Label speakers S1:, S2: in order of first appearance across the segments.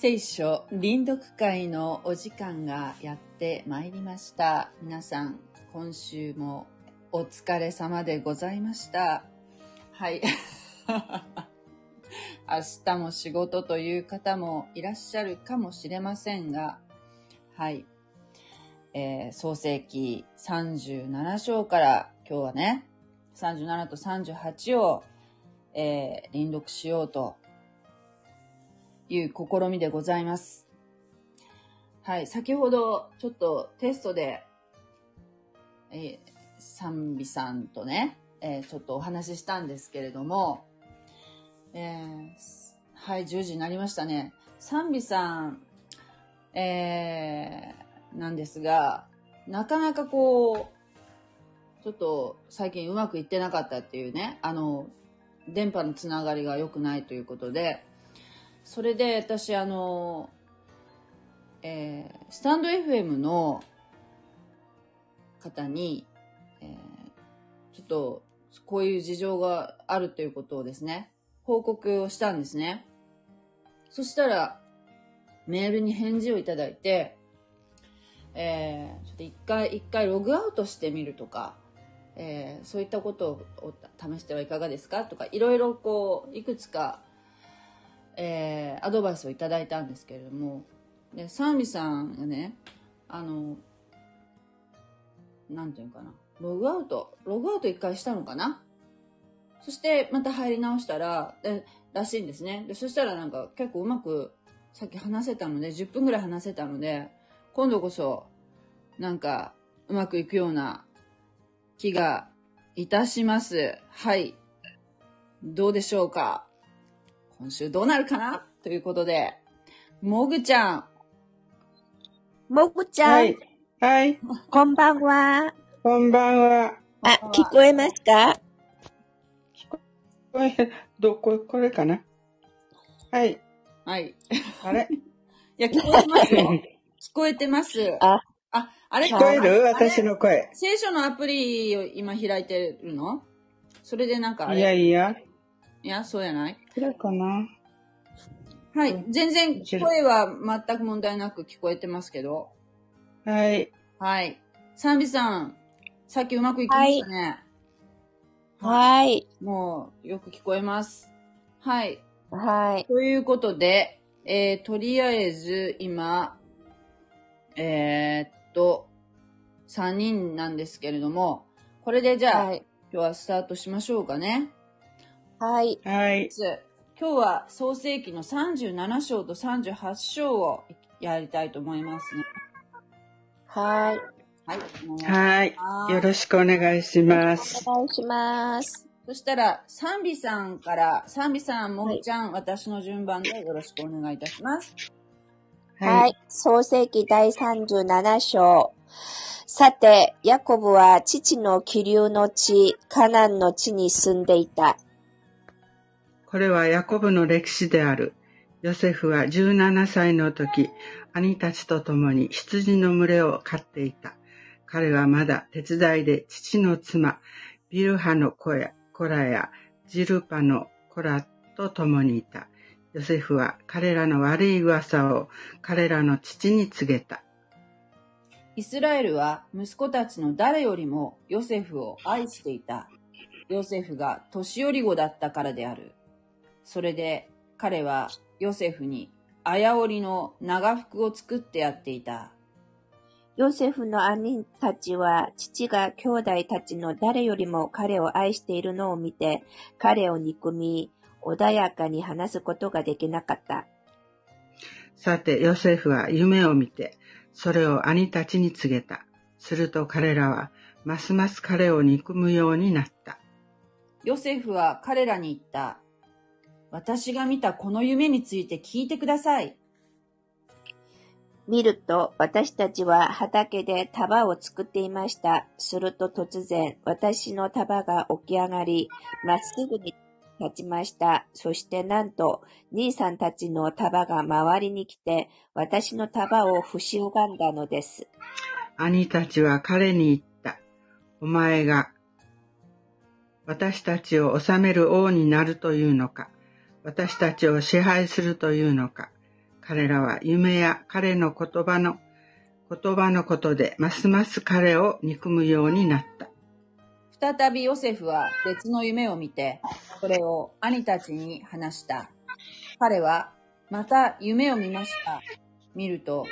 S1: 聖書臨読会のお時間がやってまいりました。皆さん、今週もお疲れ様でございました。はい。明日も仕事という方もいらっしゃるかもしれませんが、はい。えー創世記37章から今日はね、37と38を、えー臨読しようという試みでございます。はい、先ほどちょっとテストで、えー、賛美さんとね、えーちょっとお話ししたんですけれども、えーはい、10時になりましたね。賛美さん、えーなんですが、なかなかこう、ちょっと最近うまくいってなかったっていうね、あの、電波のつながりが良くないということで、それで私あの、えースタンド FM の方に、えーちょっとこういう事情があるということをですね、報告をしたんですね。そしたら、メールに返事をいただいて、えーちょっと一回、一回ログアウトしてみるとか、えーそういったことを試してはいかがですかとか、いろいろこう、いくつか、えーアドバイスをいただいたんですけれども、で、サンビさんがね、あの、なんていうのかな、ログアウト、ログアウト一回したのかな？そしてまた入り直したら、でらしいんですね。で、そしたらなんか結構うまくさっき話せたので、10分ぐらい話せたので、今度こそ、なんか、うまくいくような気がいたします。はい。どうでしょうか？今週どうなるかな？ということで、もぐちゃん、
S2: もぐちゃん、
S3: はい。はい。
S2: こんばんは。
S3: こんばんは。
S2: あ、聞こえますか？
S3: これ、どこ、これかな？はい。
S1: はい。
S3: あれ？
S1: いや、聞こえてますよ。聞こえてます。
S2: あ、
S1: あ、あれ
S3: 聞こえる？
S1: あ
S3: 私の声。
S1: 聖書のアプリを今開いてるの？それでなんかあ
S3: い
S1: れ
S3: やいや。
S1: いや、そうやない？
S3: これかな
S1: はい。全然声は全く問題なく聞こえてますけど。
S3: はい。
S1: はい。サンビさん、さっきうまくいきましたね。
S2: はい。
S1: もう、よく聞こえます。はい。
S2: はい。
S1: ということで、えー、とりあえず今、えー、っと、3人なんですけれども、これでじゃあ、
S2: はい。
S1: 今日はスタートしましょうかね。
S3: はい。
S1: 今日は創世記の37章と38章をやりたいと思いますね。
S2: はい。
S1: はい。
S3: はい。よろしくお願いします。
S2: お願いします。
S1: そしたら、サンビさんから、サンビさん、もぐちゃん、私の順番でよろしくお願いいたします。
S2: はい。創世記第37章。さて、ヤコブは父の気流の地、カナンの地に住んでいた。
S3: これはヤコブの歴史である。ヨセフは17歳の時、兄たちと共に羊の群れを飼っていた。彼はまだ手伝いで父の妻、ビルハの子やコラやジルパのコラと共にいた。ヨセフは彼らの悪い噂を彼らの父に告げた。
S1: イスラエルは息子たちの誰よりもヨセフを愛していた。ヨセフが年寄り子だったからである。それで彼はヨセフにあやおりの長服を作ってやっていた。
S2: ヨセフの兄たちは、父が兄弟たちの誰よりも彼を愛しているのを見て、彼を憎み、穏やかに話すことができなかった。
S3: さて、ヨセフは夢を見て、それを兄たちに告げた。すると彼らは、ますます彼を憎むようになった。
S1: ヨセフは彼らに言った。私が見たこの夢について聞いてください。
S2: 見ると、私たちは畑で束を作っていました。すると突然、私の束が起き上がり、まっすぐに立ちました。そしてなんと、兄さんたちの束が周りに来て、私の束を不し拝んだのです。
S3: 兄たちは彼に言った。お前が、私たちを治める王になるというのか。私たちを支配するというのか。彼らは夢や彼の言葉の言葉のことでますます彼を憎むようになった。
S1: 再びヨセフは別の夢を見て、それを兄たちに話した。彼は、また夢を見ました。見ると、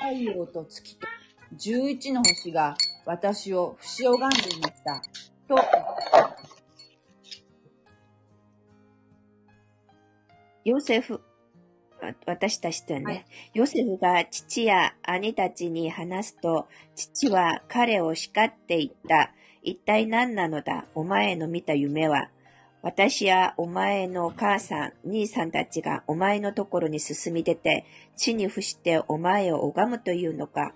S1: 太陽と月と十一の星が私を不をがんでいました。と言った
S2: ヨセフ、あ私たちとね、
S1: はい
S2: ヨセフが父や兄たちに話すと、父は彼を叱って言った。一体何なのだ？お前の見た夢は。私やお前の母さん、兄さんたちがお前のところに進み出て、地に伏してお前を拝むというのか。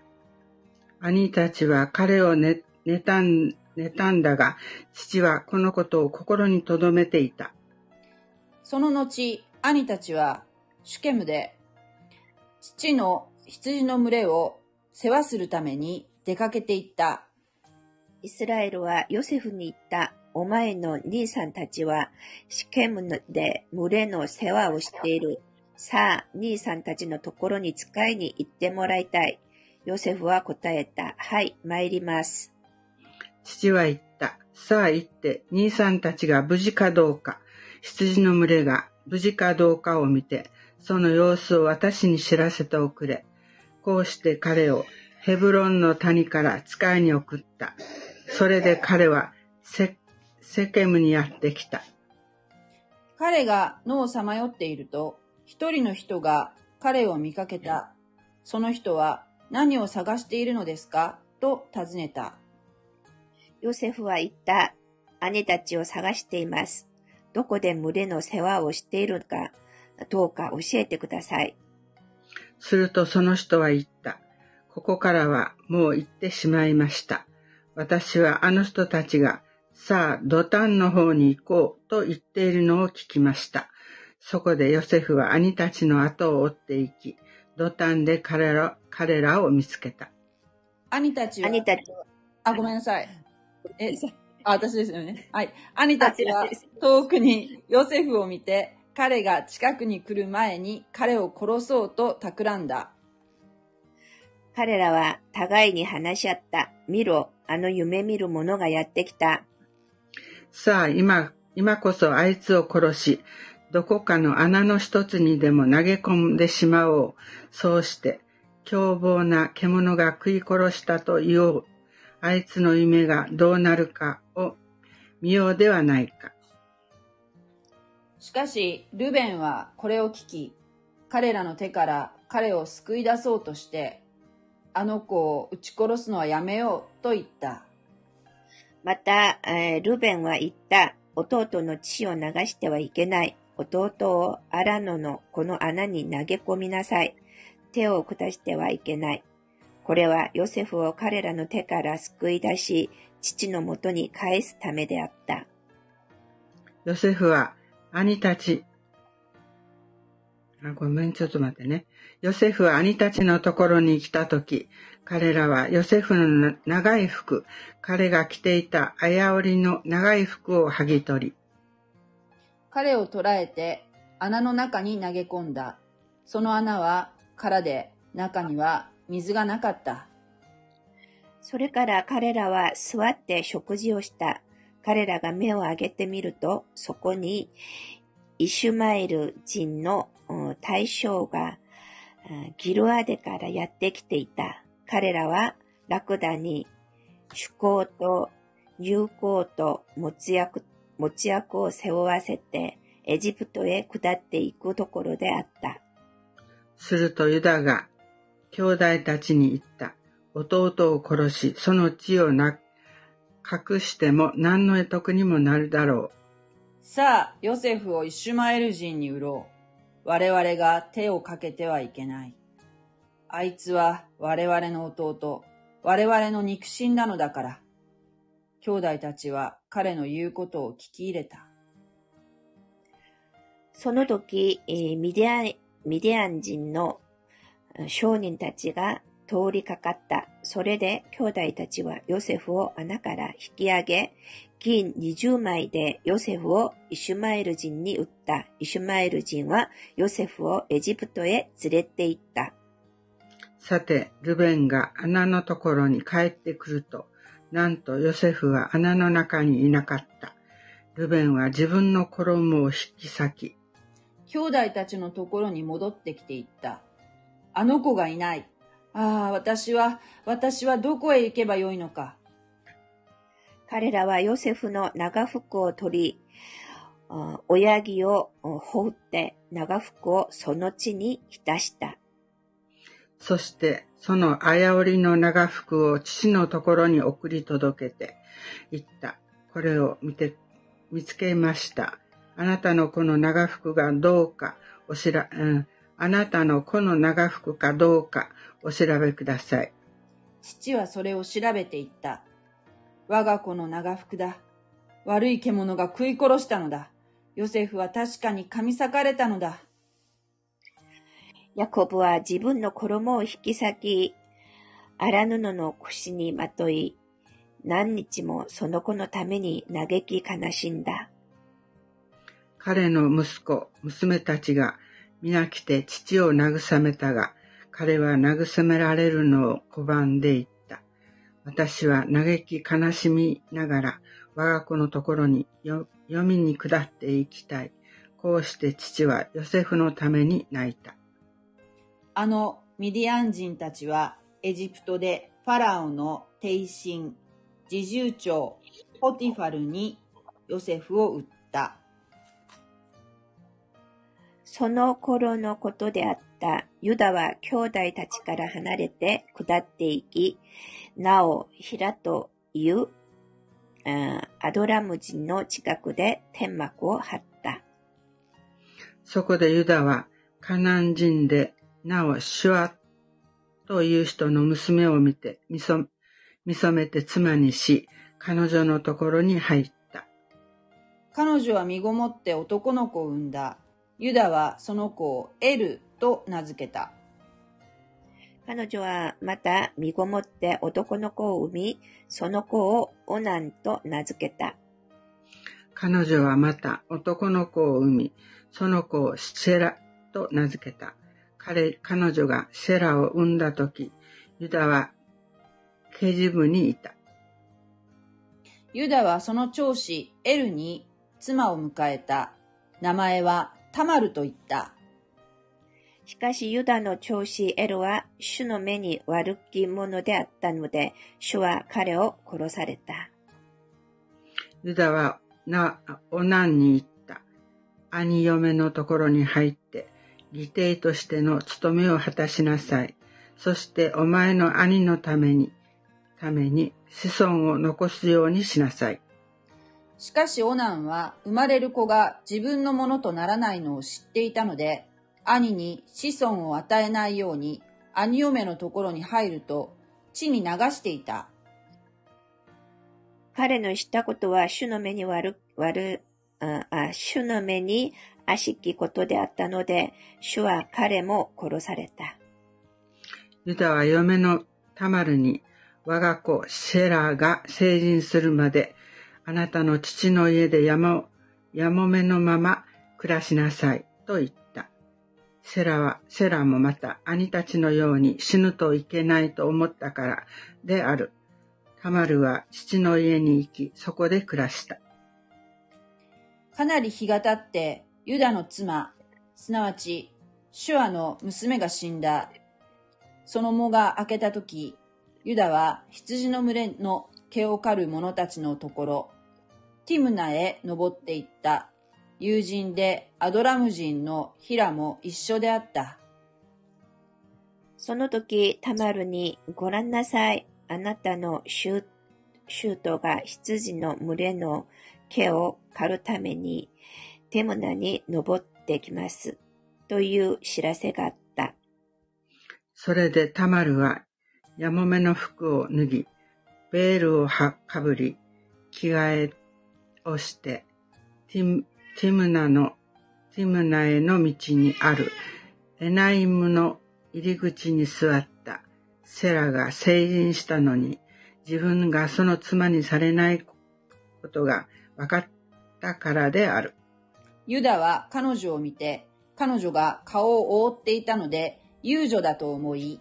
S3: 兄たちは彼をね妬ん妬んだが、父はこのことを心に留めていた。
S1: その後、兄たちはシュケムで父の羊の群れを世話するために出かけて行った。
S2: イスラエルはヨセフに言った。お前の兄さんたちはシケムで群れの世話をしている。さあ、兄さんたちのところに使いに行ってもらいたい。ヨセフは答えた。はい、参ります。
S3: 父は言った。さあ行って、兄さんたちが無事かどうか、羊の群れが無事かどうかを見て、その様子を私に知らせておくれ。こうして彼をヘブロンの谷から使いに送った。それで彼はセセケムにやってきた。
S1: 彼が野をさまよっていると、一人の人が彼を見かけた。その人は何を探しているのですか？と尋ねた。
S2: ヨセフは言った。姉たちを探しています。どこで群れの世話をしているのか、どうか教えてください。
S3: するとその人は言った。ここからはもう行ってしまいました。私はあの人たちが、さあ、ドタンの方に行こうと言っているのを聞きました。そこでヨセフは兄たちの後を追って行き、ドタンで彼ら彼らを見つけた。
S1: 兄たちは、
S2: 兄たちは、
S1: あ、ごめんなさい。え、あ、私ですよね。はい。兄たちは遠くにヨセフを見て、彼が近くに来る前に彼を殺そうと企んだ。
S2: 彼らは互いに話し合った。見ろ、あの夢見る者がやってきた。
S3: さあ、今、今こそあいつを殺し、どこかの穴の一つにでも投げ込んでしまおう。そうして、凶暴な獣が食い殺したと言おう。あいつの夢がどうなるかを見ようではないか。
S1: しかし、ルベンはこれを聞き、彼らの手から彼を救い出そうとして、あの子を撃ち殺すのはやめようと言った。
S2: また、えールベンは言った。弟の血を流してはいけない。弟をアラノのこの穴に投げ込みなさい。手を下してはいけない。これはヨセフを彼らの手から救い出し、父のもとに返すためであった。
S3: ヨセフは兄たち、あ、ごめん、ちょっと待ってね。ヨセフは兄たちのところに来たとき、彼らはヨセフの長い服、彼が着ていた綾織の長い服を剥ぎ取り、
S1: 彼を捕らえて穴の中に投げ込んだ。その穴は空で中には水がなかった。
S2: それから彼らは座って食事をした。彼らが目を上げてみると、そこにイシュマエル人の大将がギルアデからやってきていた。彼らはラクダに主香と友好と持ち役持ち役を背負わせてエジプトへ下っていくところであった。
S3: するとユダが兄弟たちに言った。弟を殺し、その血をな隠しても何の得にもなるだろう。
S1: さあ、ヨセフをイシュマエル人に売ろう。我々が手をかけてはいけない。あいつは我々の弟、我々の肉親なのだから。兄弟たちは彼の言うことを聞き入れた。
S2: その時、えーミディアン、ミディアン人のうん商人たちが通りかかった。それで兄弟たちはヨセフを穴から引き上げ、銀20枚でヨセフをイシュマエル人に売った。イシュマエル人はヨセフをエジプトへ連れて行った。
S3: さて、ルベンが穴のところに帰ってくると、なんとヨセフは穴の中にいなかった。ルベンは自分の衣を引き裂き、
S1: 兄弟たちのところに戻ってきていった。あの子がいない。ああ、私は、私はどこへ行けばよいのか。
S2: 彼らはヨセフの長服を取り、親木を放って長服をその地に浸した。
S3: そして、そのあやおりの長服を父のところに送り届けて、言った。これを見て、見つけました。あなたの子の長服がどうかおしら、うん、あなたの子の長服かどうかお調べください。
S1: 父はそれを調べていった。我が子の長服だ。悪い獣が食い殺したのだ。ヨセフは確かに噛み裂かれたのだ。
S2: ヤコブは自分の衣を引き裂き、荒布の腰にまとい、何日もその子のために嘆き悲しんだ。
S3: 彼の息子、娘たちが皆来て父を慰めたが、彼は慰められるのを拒んでいった。私は嘆き悲しみながら我が子のところに読みに下っていきたい。こうして父はヨセフのために泣いた。
S1: あのミディアン人たちはエジプトでファラオの帝神、侍従長、ポティファルにヨセフを売った。
S2: その頃のことであった。ユダは兄弟たちから離れて下っていき、なお、ヒラというアドラム人の近くで天幕を張った。
S3: そこでユダはカナン人で、なおシュアという人の娘を見て、見そ見初めて妻にし、彼女のところに入った。
S1: 彼女は身ごもって男の子を産んだ。ユダはその子をエルと名付けた。
S2: 彼女はまた身ごもって男の子を産み、その子をオナンと名付けた。
S3: 彼女はまた男の子を産み、その子をシェラと名付けた。彼、彼女がシェラを産んだとき、ユダは刑事部にいた。
S1: ユダはその長子エルに妻を迎えた。名前はタマルと言った。
S2: しかしユダの長子エルは主の目に悪き者であったので、主は彼を殺された。
S3: ユダはな、おなんに言った。兄嫁のところに入って、義弟としての務めを果たしなさい。そしてお前の兄のために、ために子孫を残すようにしなさい。
S1: しかしオナンは生まれる子が自分のものとならないのを知っていたので、兄に子孫を与えないように兄嫁のところに入ると地に流していた。
S2: 彼のしたことは主の目に悪、悪、あ主の目に悪しきことであったので、主は彼も殺された。
S3: ユダは嫁のタマルに我が子シェラが成人するまであなたの父の家でやも、やもめのまま暮らしなさい、と言った。セラは、セラもまた兄たちのように死ぬといけないと思ったからである。タマルは父の家に行き、そこで暮らした。
S1: かなり日が経って、ユダの妻、すなわち、シュアの娘が死んだ。その藻が明けた時、ユダは羊の群れの毛を刈る者たちのところ、ティムナへ登っていった。友人でアドラム人のヒラも一緒であった。
S2: その時、タマルに、ご覧なさい。あなたのシュートが羊の群れの毛を刈るために、テムナに登ってきます。という知らせがあった。
S3: それでタマルは、やもめの服を脱ぎ、ベールをかぶり、着替えをして、ティムティムナの、ティムナへの道にあるエナイムの入り口に座ったセラが成人したのに、自分がその妻にされないことが分かったからである。
S1: ユダは彼女を見て、彼女が顔を覆っていたので、遊女だと思い、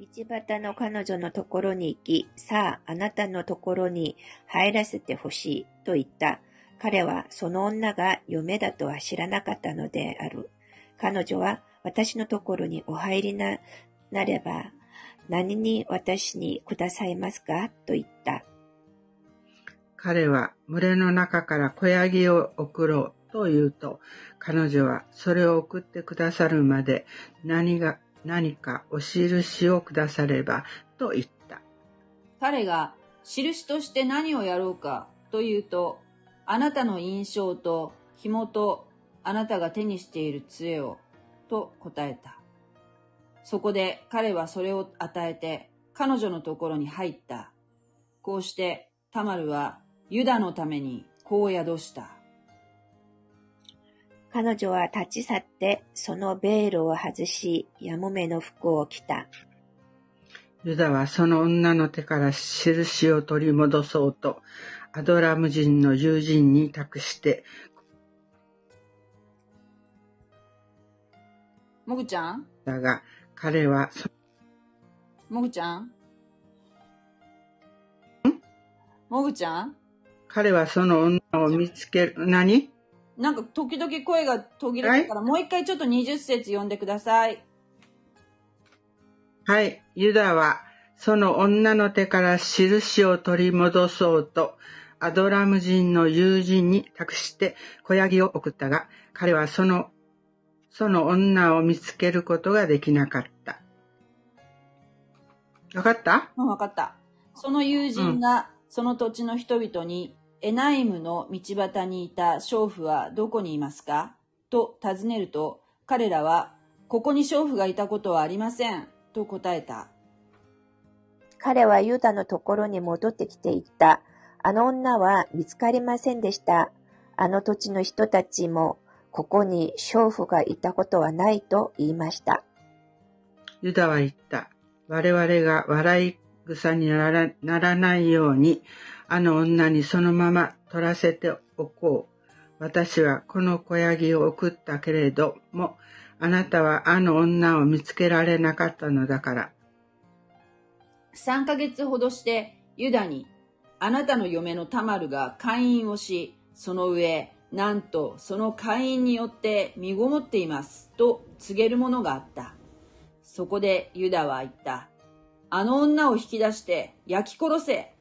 S2: 道端の彼女のところに行き、さあ、あなたのところに入らせてほしい、と言った。彼はその女が嫁だとは知らなかったのである。彼女は私のところにお入りな、なれば、何に私にくださいますかと言った。
S3: 彼は群れの中から小ヤギを送ろうと言うと、彼女はそれを送ってくださるまで何が、何かお印をくださればと言った。
S1: 彼が印として何をやろうかというと、あなたの印象と紐とあなたが手にしている杖をと答えた。そこで彼はそれを与えて彼女のところに入った。こうしてタマルはユダのために子を宿した。
S2: 彼女は立ち去って、そのベールを外し、やもめの服を着た。
S3: ユダはその女の手から印を取り戻そうと、アドラム人の友人に託して、
S1: もぐちゃん？
S3: だが、彼はそ
S1: もぐちゃん？もぐちゃん？
S3: 彼はその女を見つける、何？
S1: なんか時々声が途切れたから、もう一回ちょっと20節読んでください。
S3: はい。ユダは、その女の手から印を取り戻そうと、アドラム人の友人に託して小ヤギを送ったが、彼はその、その女を見つけることができなかった。わかった？
S1: うん、わかった。その友人が、その土地の人々に、エナイムの道端にいた娼婦はどこにいますか？と尋ねると、彼らは、ここに娼婦がいたことはありません。と答えた。
S2: 彼はユダのところに戻ってきて言った。あの女は見つかりませんでした。あの土地の人たちも、ここに娼婦がいたことはないと言いました。
S3: ユダは言った。我々が笑い草にならならないように、あの女にそのまま取らせておこう。私はこの小ヤギを送ったけれども、あなたはあの女を見つけられなかったのだから。
S1: 3ヶ月ほどして、ユダに、あなたの嫁のタマルが会員をし、その上、なんとその会員によって身ごもっています、と告げるものがあった。そこでユダは言った。あの女を引き出して焼き殺せ。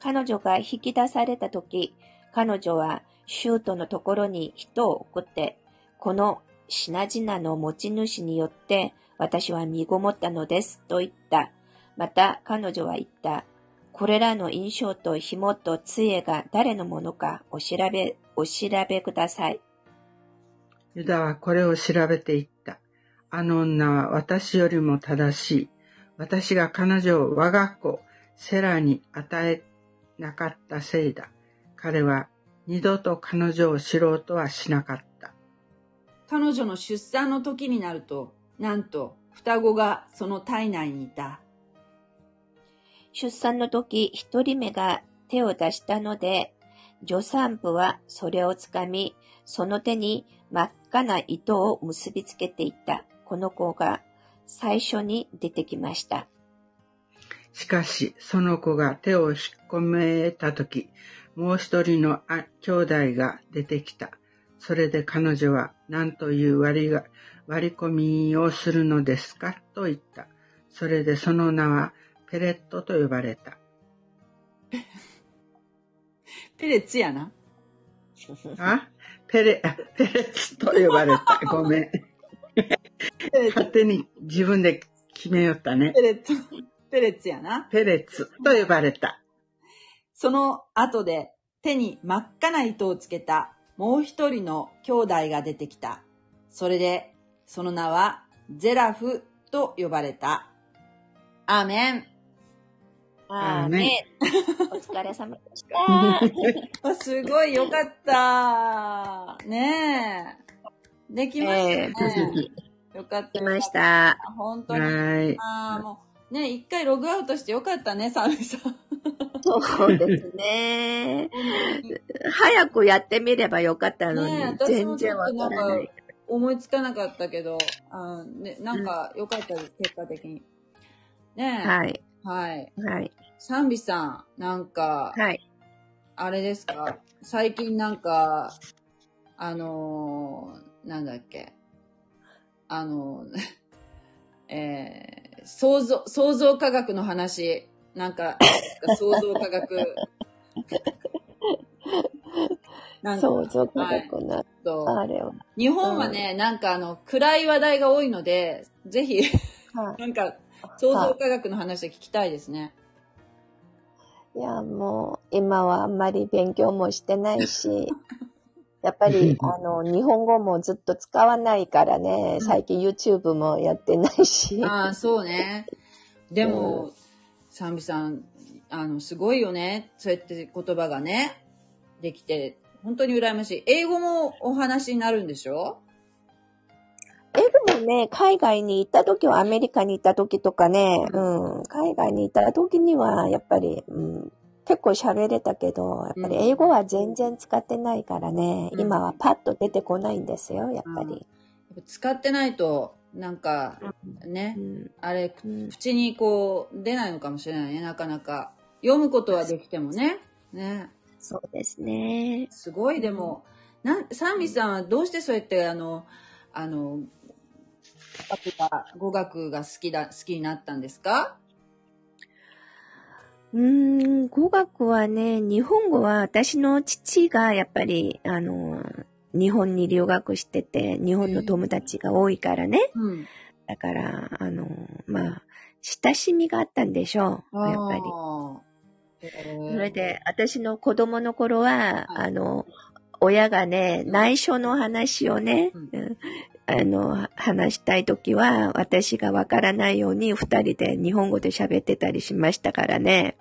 S2: 彼女が引き出されたとき、彼女はシュートのところに人を送って、この品々の持ち主によって私は身ごもったのですと言った。また彼女は言った。これらの印象と紐と杖が誰のものかお調べ、お調べください。
S3: ユダはこれを調べていった。あの女は私よりも正しい。私が彼女を我が子、セラに与えなかったせいだ。彼は二度と彼女を知ろうとはしなかった。
S1: 彼女の出産の時になると、なんと双子がその体内にいた。
S2: 出産の時、一人目が手を出したので、助産婦はそれをつかみ、その手に真っ赤な糸を結びつけていった。この子が最初に出てきました。
S3: しかし、その子が手を引っ込めたとき、もう一人のあ兄弟が出てきた。それで彼女は何という割りが割り込みをするのですかと言った。それでその名はペレットと呼ばれた。
S1: ペレッツやな。
S3: あ？ペレ、あペレッツと呼ばれた。ごめん。
S1: ペレッツ、
S3: 勝手に自分で決めよったね
S1: ペ。レッツ、ペレッツやな。
S3: ペレッツと呼ばれた。
S1: その後で手に真っ赤な糸をつけたもう一人の兄弟が出てきた。それで、その名はゼラフと呼ばれた。アーメン。
S2: あー
S3: あーね
S2: ね。お疲れ様でした。
S1: あすごいよかった。ねえ。できましたね。
S2: えー
S1: よかった。
S2: 来ました。
S1: 本当に。
S3: はい。
S1: あーもうね、一回ログアウトしてよかったね、サミさん。
S2: そうですね。早くやってみればよかったのに、全然わ
S1: か
S2: からない。
S1: 思いつかなかったけど、あね、なんか良かったです、結果的に。ねえ。
S2: はい。
S1: はい。
S2: はい。
S1: サンビさん、なんか、
S2: はい。
S1: あれですか？最近なんか、あのーなんだっけ？あのー えー、創造、創造科学の話、なんか、創造科学。なんか
S2: 想像科学の、
S1: と
S2: あれを。
S1: 日本はね、なんかあの、暗い話題が多いので、ぜひ、
S2: は
S1: なんか、創造科学の話を聞きたいですね。
S2: い、いや、もう、今はあんまり勉強もしてないし、やっぱり、あの、日本語もずっと使わないからね、最近 YouTube もやってないし。
S1: ああ、そうね。でも、サンビさん、あの、すごいよね。そうやって言葉がね、できて、本当に羨ましい。英語もお話になるんでしょ？
S2: え、でもね、海外に行った時は、アメリカに行った時とかね、うん、海外に行った時には、やっぱり、うん、結構喋れたけど、やっぱり英語は全然使ってないからね、
S1: うん
S2: 今はパッと出てこないんですよ、やっぱり。
S1: やっぱ使ってないと、なんか、ね
S2: う、ん
S1: あれ、
S2: うん
S1: 口にこう、出ないのかもしれないね、なかなか。読むことはできてもね。ね。
S2: そうですね。
S1: すごい、でも、なん、サンビさんはどうしてそうやって、あの、あの、語学が語学が好きだ、好きになったんですか？
S2: うーん、語学はね、日本語は私の父がやっぱり、あの、日本に留学してて、日本の友達が多いからね。
S1: うん。
S2: だから、あの、まあ、親しみがあったんでしょう、やっぱり。
S1: り。
S2: それで、私の子供の頃は、
S1: はい
S2: あの、親がね、内緒の話をね、
S1: うん
S2: うんあの、話したいときは、私がわからないように二人で日本語で喋ってたりしましたからね。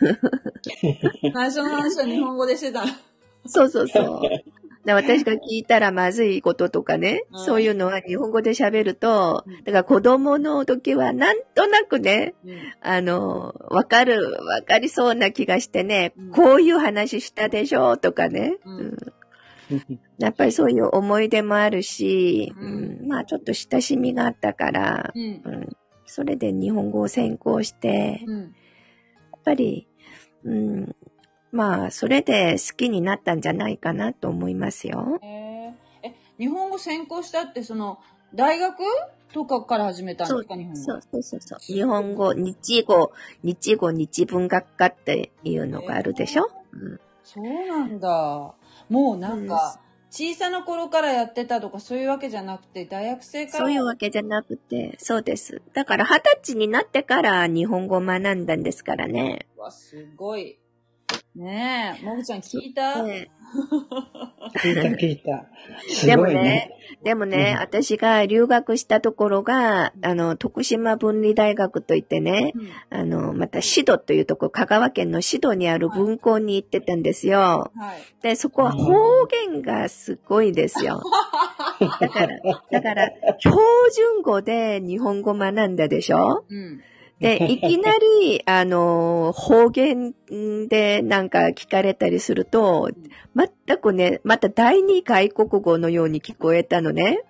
S1: 最初の話は日本語でしてた。
S2: そうそうそう。で私が聞いたらまずいこととかね、
S1: うん。
S2: そういうのは日本語で喋ると
S1: うん、
S2: だから子供の時はなんとなくね、
S1: うん。
S2: あの、わかる、わかりそうな気がしてね、
S1: うん。
S2: こういう話したでしょとかね、やっぱりそういう思い出もあるし、
S1: うん
S2: うんまあちょっと親しみがあったから、
S1: うん
S2: うんそれで日本語を専攻して、や
S1: うん。
S2: っぱり、うん、まあそれで好きになったんじゃないかなと思いますよ。
S1: えーえ、日本語専攻したって、その、大学とかから始めたんですか、日本語？
S2: そうそうそうそう。日本語、日語、日語、日文学科っていうのがあるでしょ、うん
S1: そうなんだ。もうなんか、小さな頃からやってたとかそういうわけじゃなくて、大学生から。
S2: そういうわけじゃなくて、そうです。だから二十歳になってから日本語を学んだんですからね。
S1: わ、すごい。ねえ、もぐちゃん聞いた、
S2: ね
S3: 聞いた聞いた。す
S2: でも
S3: ごいね。
S2: ね、でもね、
S3: うん
S2: 私が留学したところが、あの、徳島文理大学といってね、
S1: うん
S2: あの、また、シドというところ、香川県のシドにある文校に行ってたんですよ。
S1: はい。
S2: で、そこは方言がすごいですよ。だから、だから、標準語で日本語学んだでしょ？
S1: うん。
S2: で、いきなり、あの、方言でなんか聞かれたりすると、全くね、また第二外国語のように聞こえたのね。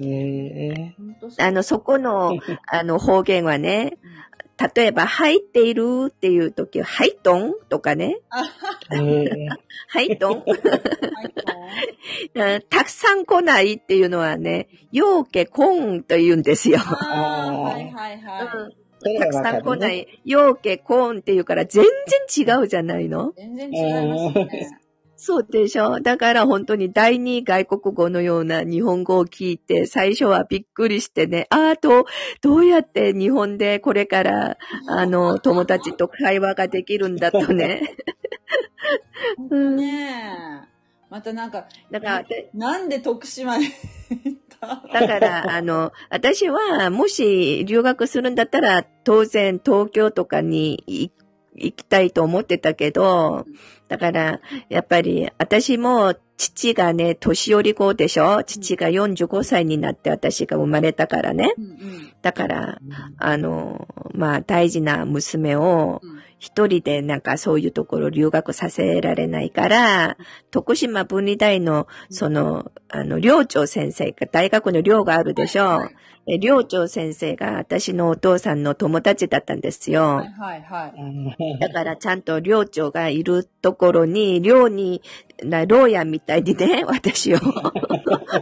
S3: ええ
S1: 本当そう
S2: あの、そこの、あの、方言はね、例えば、入っているっていう時は、入っとんとかね、
S1: はい
S2: うん たくさん来ないっていうのはね、ようけこんと言うんですよ。
S1: ああ、はいはいはい。
S3: それ
S2: たくさ。ん来ない、ようけこんって言うから全然違うじゃないの？
S1: 全然違いますね。
S2: そうでしょだから本当に第二外国語のような日本語を聞いて、最初はびっくりしてね、ああと、どうやって日本でこれから、あの、友達と会話ができるんだとね。うん
S1: ねえ。またなんか、
S2: だから、
S1: なんで徳島に行った？
S2: だから、あの、私は、もし留学するんだったら、当然東京とかに行行きたいと思ってたけど、だから、やっぱり、私も父がね、年寄り子でしょ？父が45歳になって私が生まれたからね。だから、あの、まあ、大事な娘を
S1: うん
S2: 一人でなんかそういうところ留学させられないから、徳島文理大の、その、あの、寮長先生が、大学の寮があるでしょ
S1: はい
S2: え寮長先生が私のお父さんの友達だったんですよ。
S1: はいはいはい。
S2: だからちゃんと寮長がいるところに、寮に、な牢屋みたいにね、私を、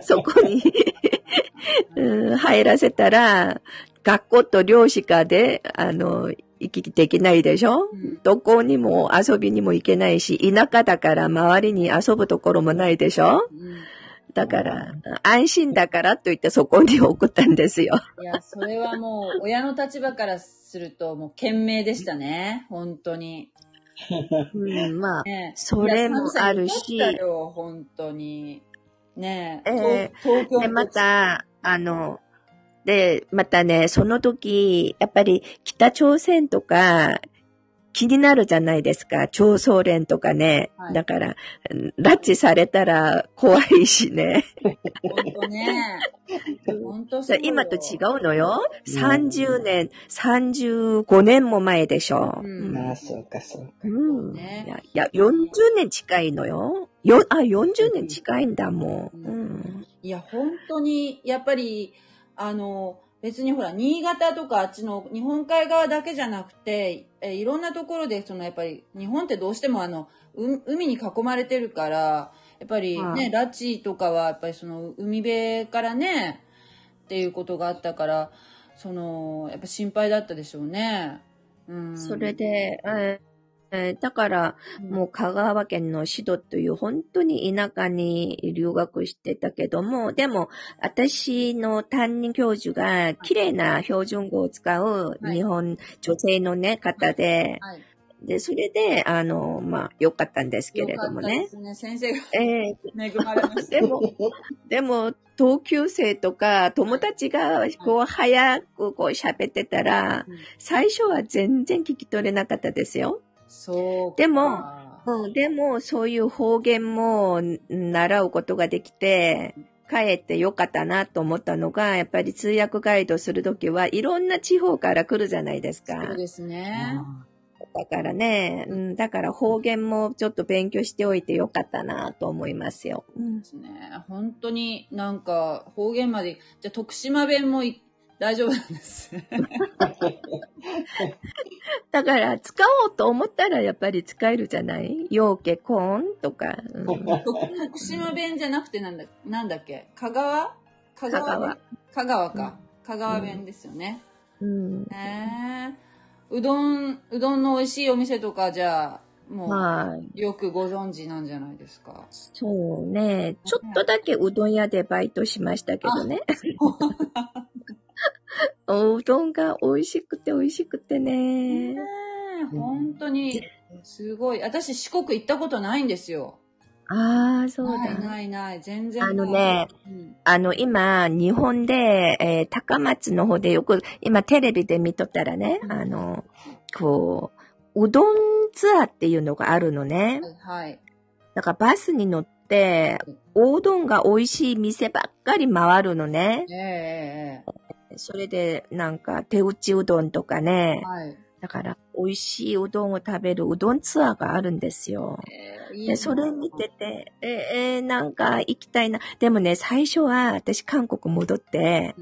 S2: そこに、うん入らせたら、学校と寮しかで、あの、行き来できないでしょ？
S1: うん
S2: どこにも遊びにも行けないし、田舎だから周りに遊ぶところもないでしょ？
S1: うん
S2: だから、安心だからと言ってそこに送ったんですよ。
S1: いや、それはもう、親の立場からすると、もう、懸命でしたね。本当に。
S2: うん、まあ、
S1: ね
S2: それもあるし
S1: 本当に。ねえ。
S2: え
S1: 東東京
S2: で、また、あの、で、またね、その時、やっぱり北朝鮮とか気になるじゃないですか。超総連とかね。
S1: はい
S2: だから、うん拉致されたら怖いしね。
S1: 本当ね。本当そうよ。
S2: 今と違うのよ。
S3: うん
S2: 30年、35年も前でしょ。
S1: うん
S3: まあ、そうか、そうか。
S2: うん
S1: ね
S2: いや、いや、40年近いのよ。よ、あ、40年近いんだもん。
S1: うん
S2: うん。
S1: いや、本当に、やっぱり、あの、別にほら、新潟とかあっちの日本海側だけじゃなくて、えいろんなところで、そのやっぱり、日本ってどうしてもあの、う海に囲まれてるから、やっぱりね、
S2: はい
S1: 拉致とかは、やっぱりその、海辺からね、っていうことがあったから、その、やっぱ心配だったでしょうね。うん。
S2: それで、えーえーだから、もう香川県のシドという本当に田舎に留学してたけども、でも私の担任教授が綺麗な標準語を使う
S1: はい
S2: 日本女性のね、方で、
S1: はい。
S2: で、それで、あの、まあ、良かったんですけれどもね
S1: で。すね。先生が
S2: えー
S1: 恵まれました。
S2: でも、でも、同級生とか友達がこう早くこう喋ってたら
S1: うん、
S2: 最初は全然聞き取れなかったですよ。
S1: そうか。
S2: でもうん、でも、そういう方言もん習うことができて、帰ってよかったなと思ったのが、やっぱり通訳ガイドするときはいろんな地方から来るじゃないですか。
S1: そうですね。
S2: だからね、うん、だから方言もちょっと勉強しておいてよかったなと思いますよ。うん
S1: ですね。本当になんか方言まで、じゃあ徳島弁もい大丈夫なんです。
S2: だから使おうと思ったらやっぱり使えるじゃない？陽気コーンとか。うん
S1: 徳徳島弁じゃなくてなんだ、なんだっけ？香川？香川弁？香川か。香川弁ですよね。
S2: うん
S1: ねえうどん、うどんの美味しいお店とかじゃあ、もう、
S2: はい。
S1: よくご存知なんじゃないですか？
S2: そうね。ちょっとだけうどん屋でバイトしましたけどね。おうどんが美味しくて美味しくてね。
S1: ねえ本当に、すごい。私四国行ったことないんですよ。
S2: ああ、そう
S1: ない
S2: だ。
S1: ないない。全然。
S2: あのね、
S1: うん
S2: あの、今、日本で、えー高松の方でよく、今テレビで見とったらね、あの、こう、うどんツアーっていうのがあるのね。
S1: はいはい。
S2: だからバスに乗って、おうどんが美味しい店ばっかり回るのね。
S1: えええ
S2: それで、なんか、手打ちうどんとかね
S1: え。はい。
S2: だから、美味しいうどんを食べるうどんツアーがあるんですよ。
S1: ええいい
S2: で、
S1: な
S2: それ見てて、えーえーなんか行きたいな。でもね、最初は私韓国戻って、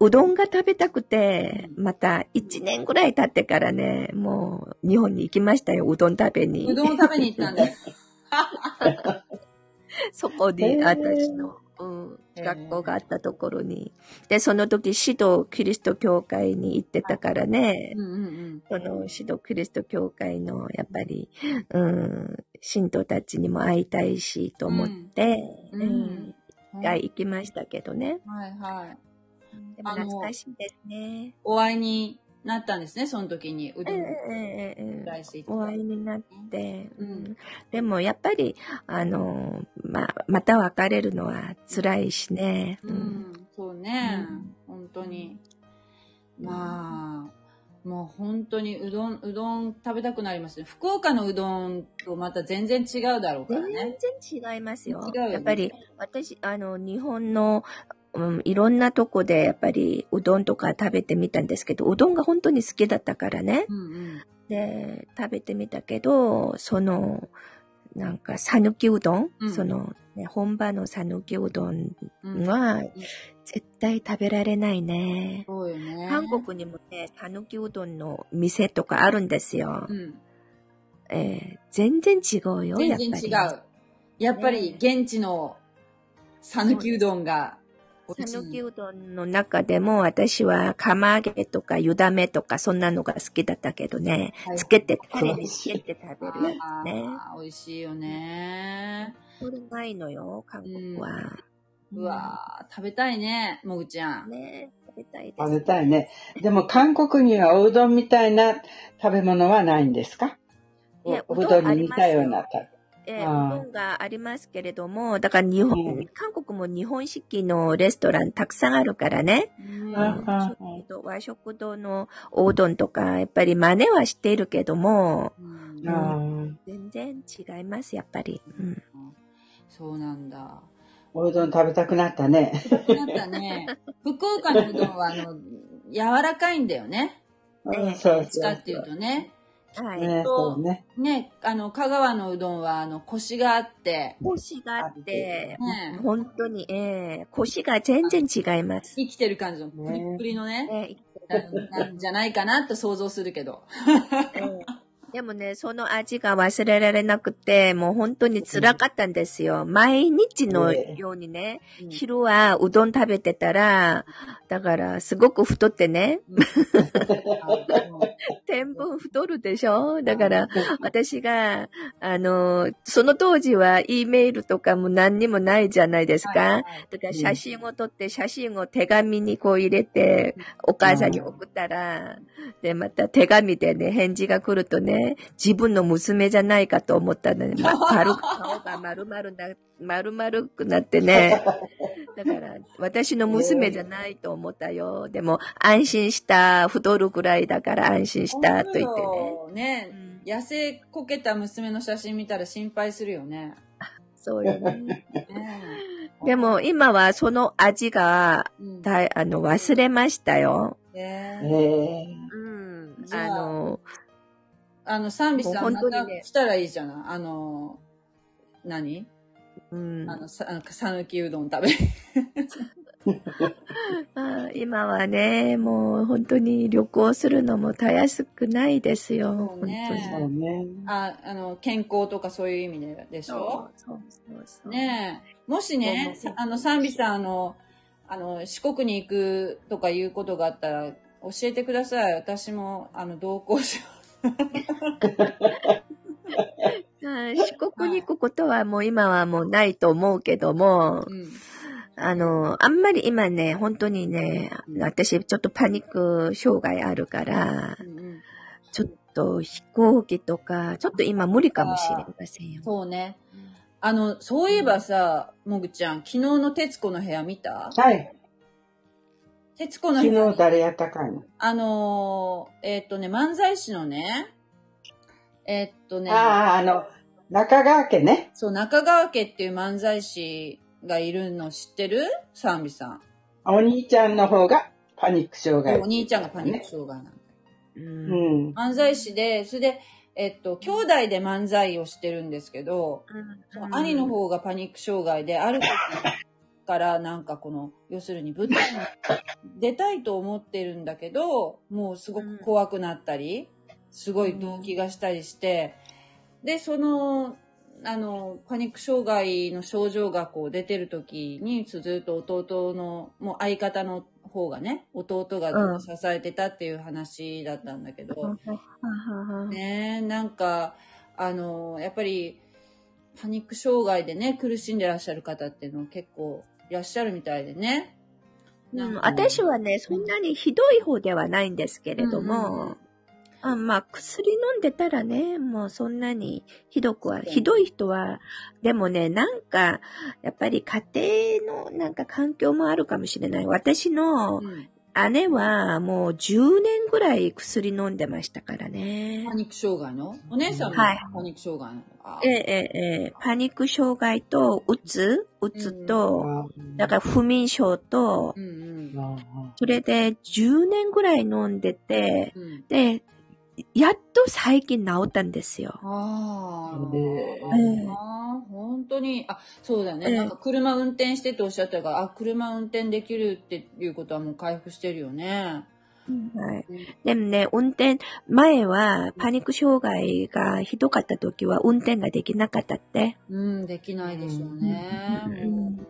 S2: うどんが食べたくて、また1年ぐらい経ってからね、もう日本に行きましたよ、うどん食べに。
S1: うどんを食べに行ったんです。
S2: そこに私の、うん、学校があったところに。で、その時、指導キリスト教会に行ってたからね、
S1: うんうんうん。
S2: その指導キリスト教会の、やっぱり、うん、信徒たちにも会いたいし、と思って、
S1: うん
S2: うん一回行きましたけどね。
S1: はいはい。
S2: でも懐かしいですね。
S1: お会いになったんですね、その時に。うどん
S2: ええええええ
S1: ライス行って
S2: お会いになって、
S1: う
S2: うんん、でもやっぱり、あの、まあ、また別れるのは辛いしね。
S1: うん、そうね、
S2: うん
S1: 本当に。まあ、もう本当にうどん、うどん食べたくなりますね。福岡のうどんとまた全然違うだろうから
S2: 全
S1: ね。
S2: 然違いますよ。
S1: よね
S2: やっぱり、私、あの、日本の、うん、いろんなとこで、やっぱり、うどんとか食べてみたんですけど、うどんが本当に好きだったからね。
S1: うんうん。
S2: で、食べてみたけど、その、なんか、さぬきうどん、
S1: うん
S2: その、ね、本場のさぬきうどん
S1: うん、
S2: は、絶対食べられないね。
S1: そうよね。
S2: 韓国にもね、さぬきうどんの店とかあるんですよ。
S1: うん。
S2: えー全然違うよ、やっぱり。
S1: 全然違う。やっぱり現地の讃岐うどんが美味しい
S2: さぬきうどんの中でも私は釜揚げとか湯だめとかそんなのが好きだったけどね、
S1: はい
S2: つけて、タレにつけて食べるやつね。
S1: 美味しいよね。
S2: これないのよ、韓国は。
S1: うわー食べたいね、もぐちゃん。
S2: ね食べたいです。
S3: 食べたいね。でも韓国にはおうどんみたいな食べ物はないんですか？おうどんに似たような食べ。
S2: えーどんがありますけれども、だから日本、
S3: うん
S2: 韓国も日本式のレストランたくさんあるからね。
S1: うん
S3: ああ
S2: ちょっと和食堂のおうどんとか、やっぱり真似はしているけども、
S1: うん
S2: 全然違います、やっぱり。うん
S1: そうなんだ。
S3: おうどん食べたくなったね。
S1: なんかね、福岡のうどんはあの、柔らかいんだよね。
S2: ええ
S3: そう
S1: どっちかっていうとね。
S2: はい。
S3: ね、そうね。
S1: ね、あの、香川のうどんはあの、コシがあって、
S2: 腰があって、
S1: ね、
S2: 本当に、ええ腰が全然違います。
S1: 生きてる感じのプリップリのね、
S2: え
S1: ななんじゃないかなと想像するけど。
S2: ええでもね、その味が忘れられなくて、もう本当に辛かったんですよ。毎日のようにね、昼はうどん食べてたら、だからすごく太ってね、天分太るでしょ？だから、私が、あの、その当時は E メールとかも何にもないじゃないですか。だから写真を撮って、写真を手紙にこう入れて、お母さんに送ったら、で、また手紙でね、返事が来るとね、自分の娘じゃないかと思ったのね、ま、丸顔が丸々な、丸々くなってね。だから、私の娘じゃないと思ったよ。でも、安心した、太るくらいだから安心した、と言ってね。
S1: ね。ね、痩せこけた娘の写真見たら心配するよね。
S2: そうよね。
S1: ね
S2: でも、今はその味が、
S1: うん
S2: だいあの、忘れましたよ。
S1: ね
S3: ええ
S2: うん。
S1: あ
S2: の、
S1: あの、賛美さん、また来たらいいじゃない？あの、何？
S2: うん
S1: あ。の、さ、ぬきうどん食べ。
S2: あ今はね、もう本当に旅行するのもたやすくないですよ。
S1: そうね
S3: そうね。
S1: あ、あの、健康とかそういう意味ででし
S2: 本
S1: ょ？
S2: そうそうそう。
S1: ねえ。もしね、あの、賛美さん、あの、あの、四国に行くとかいうことがあったら、教えてください。私も、あの、同行し
S2: はい四国に行くことはもう今はもうないと思うけども、
S1: うん。
S2: あの、あんまり今ね、本当にね、私ちょっとパニック障害あるから
S1: う、んうん。
S2: ちょっと飛行機とか、ちょっと今無理かもしれませんよ。
S1: そうね。あの、そういえばさ、もぐちゃん、昨日の徹子の部屋見た？
S3: はい。
S1: 徹子の
S3: 昨日誰やったかいの
S1: あのー、えーっとね、漫才師のね、えーっとね、
S3: ああ、あの、中川家ね。
S1: そう、中川家っていう漫才師がいるの知ってる？賛美さん。
S3: お兄ちゃんの方がパニック障害。
S1: お兄ちゃんがパニック障害なんだよ。
S2: う。
S3: うんん。
S1: 漫才師で、それで、えっと、兄弟で漫才をしてるんですけど、その兄の方がパニック障害で、ある時からなんかこの、要するに舞台に出たいと思ってるんだけど、もうすごく怖くなったり、すごい動機がしたりして、で、その、あの、パニック障害の症状がこう出てる時に、ずっと弟の、もう相方の方がね、弟が支えてたっていう話だったんだけど、ねえ、なんか、あの、やっぱり、パニック障害でね、苦しんでらっしゃる方っていうのは結構いらっしゃるみたいでね。
S2: うん、
S1: か。
S2: 私はね、そんなにひどい方ではないんですけれども、
S1: うんうんうん。
S2: あまあ、薬飲んでたらね、もうそんなにひどくは、ひどい人は、でもね、なんか、やっぱり家庭のなんか環境もあるかもしれない。私の
S1: うん
S2: 姉はもう10年ぐらい薬飲んでましたからね。
S1: パ。ニック障害の？お姉さんも
S2: はい。
S1: パニック障害の、あ。
S2: ええ、ええ、ええパニック障害と、うつ？うつと、だから不眠症と
S1: う、んうん。
S2: それで10年ぐらい飲んでて、
S1: うん、
S2: で、やっと最近治ったんですよ。
S1: ああ、
S3: え
S1: あー本当に、あ、そうだよね。
S2: ええ
S1: なんか車運転してっておっしゃったから、あ、車運転できるっていうことはもう回復してるよね。
S2: はい。でもね、運転、前はパニック障害がひどかった時は運転ができなかったって。
S1: うん、できないでしょうね。
S2: うん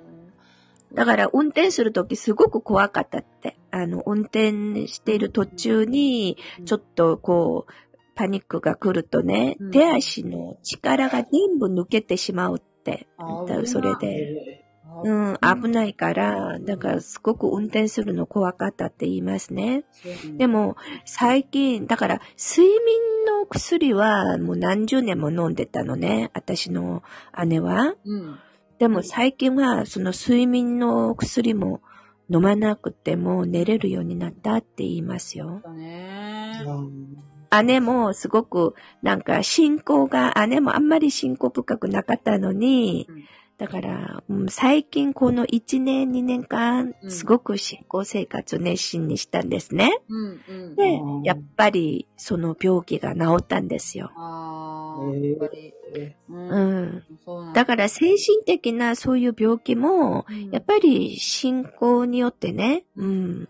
S2: だから運転する時すごく怖かったって。あの、運転している途中に、ちょっとこう、パニックが来るとね、
S1: うん
S2: 手足の力が全部抜けてしまうって。それで、うん、危ないから、だからすごく運転するの怖かったって言いますね。でも、最近、だから、睡眠の薬はもう何十年も飲んでたのね、私の姉は。
S1: うん。
S2: でも最近は、その睡眠の薬も飲まなくても寝れるようになったって言いますよ。姉もすごく、なんか信仰が、姉もあんまり信仰深くなかったのに、
S1: うん
S2: だから、うん最近この1年、2年間、
S1: うん。
S2: すごく信仰生活を熱心にしたんですね。
S1: うんうん。
S2: で
S3: うん、
S2: やっぱりその病気が治ったんですよ。だ。から精神的なそういう病気も、
S1: うん。
S2: やっぱり信仰によってね、うん、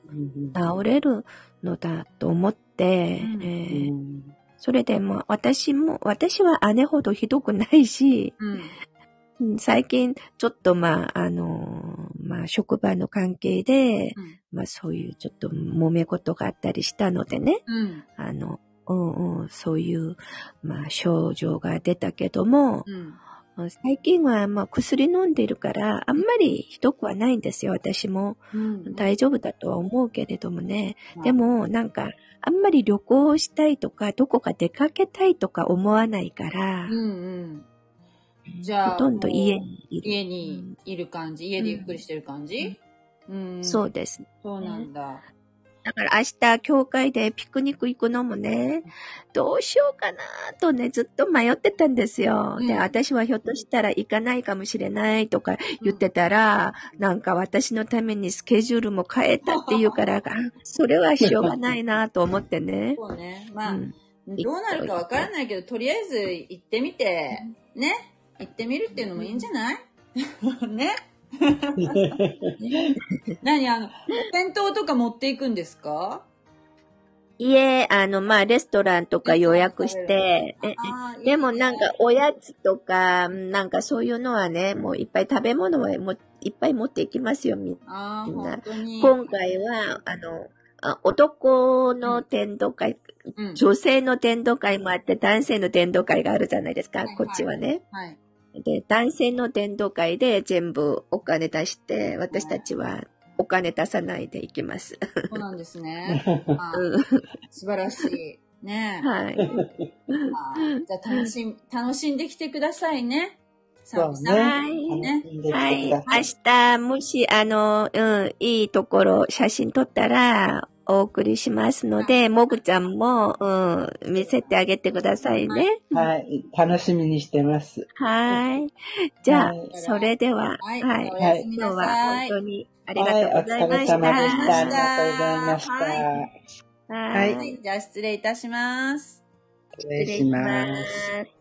S2: 治れるのだと思って、
S1: うん。
S2: えーそれでも私も、私は姉ほどひどくないし、
S1: うん。
S2: うん最近ちょっとまあ、あのーまあ職場の関係で、
S1: うん
S2: まあそういうちょっと揉め事があったりしたのでね、
S1: うん。
S2: あの、うんうん、そういう、まあ症状が出たけども、
S1: うん。
S2: 最近はまあ薬飲んでいるから、あんまりひどくはないんですよ、私も。
S1: うん。
S2: 大丈夫だとは思うけれどもね。
S1: うん
S2: でも、なんか、あんまり旅行したいとか、どこか出かけたいとか思わないから
S1: うん、うん。じゃあ、
S2: ほとんど家にいる。
S1: 家にいる感じ？家でゆっくりしてる感じ？うん。
S2: そうです。
S1: そうなんだ。
S2: だから明日、教会でピクニック行くのもね、どうしようかなとね、ずっと迷ってたんですよ。
S1: うん
S2: で、私はひょっとしたら行かないかもしれないとか言ってたら、なんか私のためにスケジュールも変えたっていうから、あそれはしょうがないなと思ってね。
S1: そうね。まあ、
S2: うん
S1: どうなるかわからないけど、とりあえず行ってみて、ね。行ってみるっていうのもいいんじゃない？ね。何？あの、お弁当とか持っていくんですか？
S2: いえ、あの、まあ、レストランとか予約して、でもなんかおやつとか、なんかそういうのはね、もういっぱい食べ物はもういっぱい持っていきますよ、みんな。今回は、あの、あ男の天道会、
S1: うん、
S2: 女性の天道会もあって、男性の天道会があるじゃないですか、
S1: はいはい
S2: こっちはね。
S1: はい。
S2: で、男性の天道会で全部お金出して、私たちはお金出さないで行きます。
S1: そうなんですね。あー
S2: うん
S1: 素晴らしい。ね
S2: はい。
S1: あーじゃあ楽しん、楽しんできてくださいね。
S3: そう
S1: さおさん
S2: はい
S1: ね
S2: はい。
S3: 楽
S2: 明日、もし、あの、うん、いいところ、写真撮ったら、お送りしますので、もぐちゃんも、うん、見せてあげてくださいね。
S3: はい。楽しみにしてます。
S2: はい。じゃあ
S3: はい、
S2: それでは、
S1: はい
S2: はい。今日は。本当にあり
S3: はい。お
S2: がとうござい
S3: 疲れ
S2: ました。
S3: 様でした。あり
S1: は
S3: がとうございました。
S1: はい
S2: は
S3: はい
S1: はい。じゃあ失礼いたします。
S3: 失礼します。
S2: す。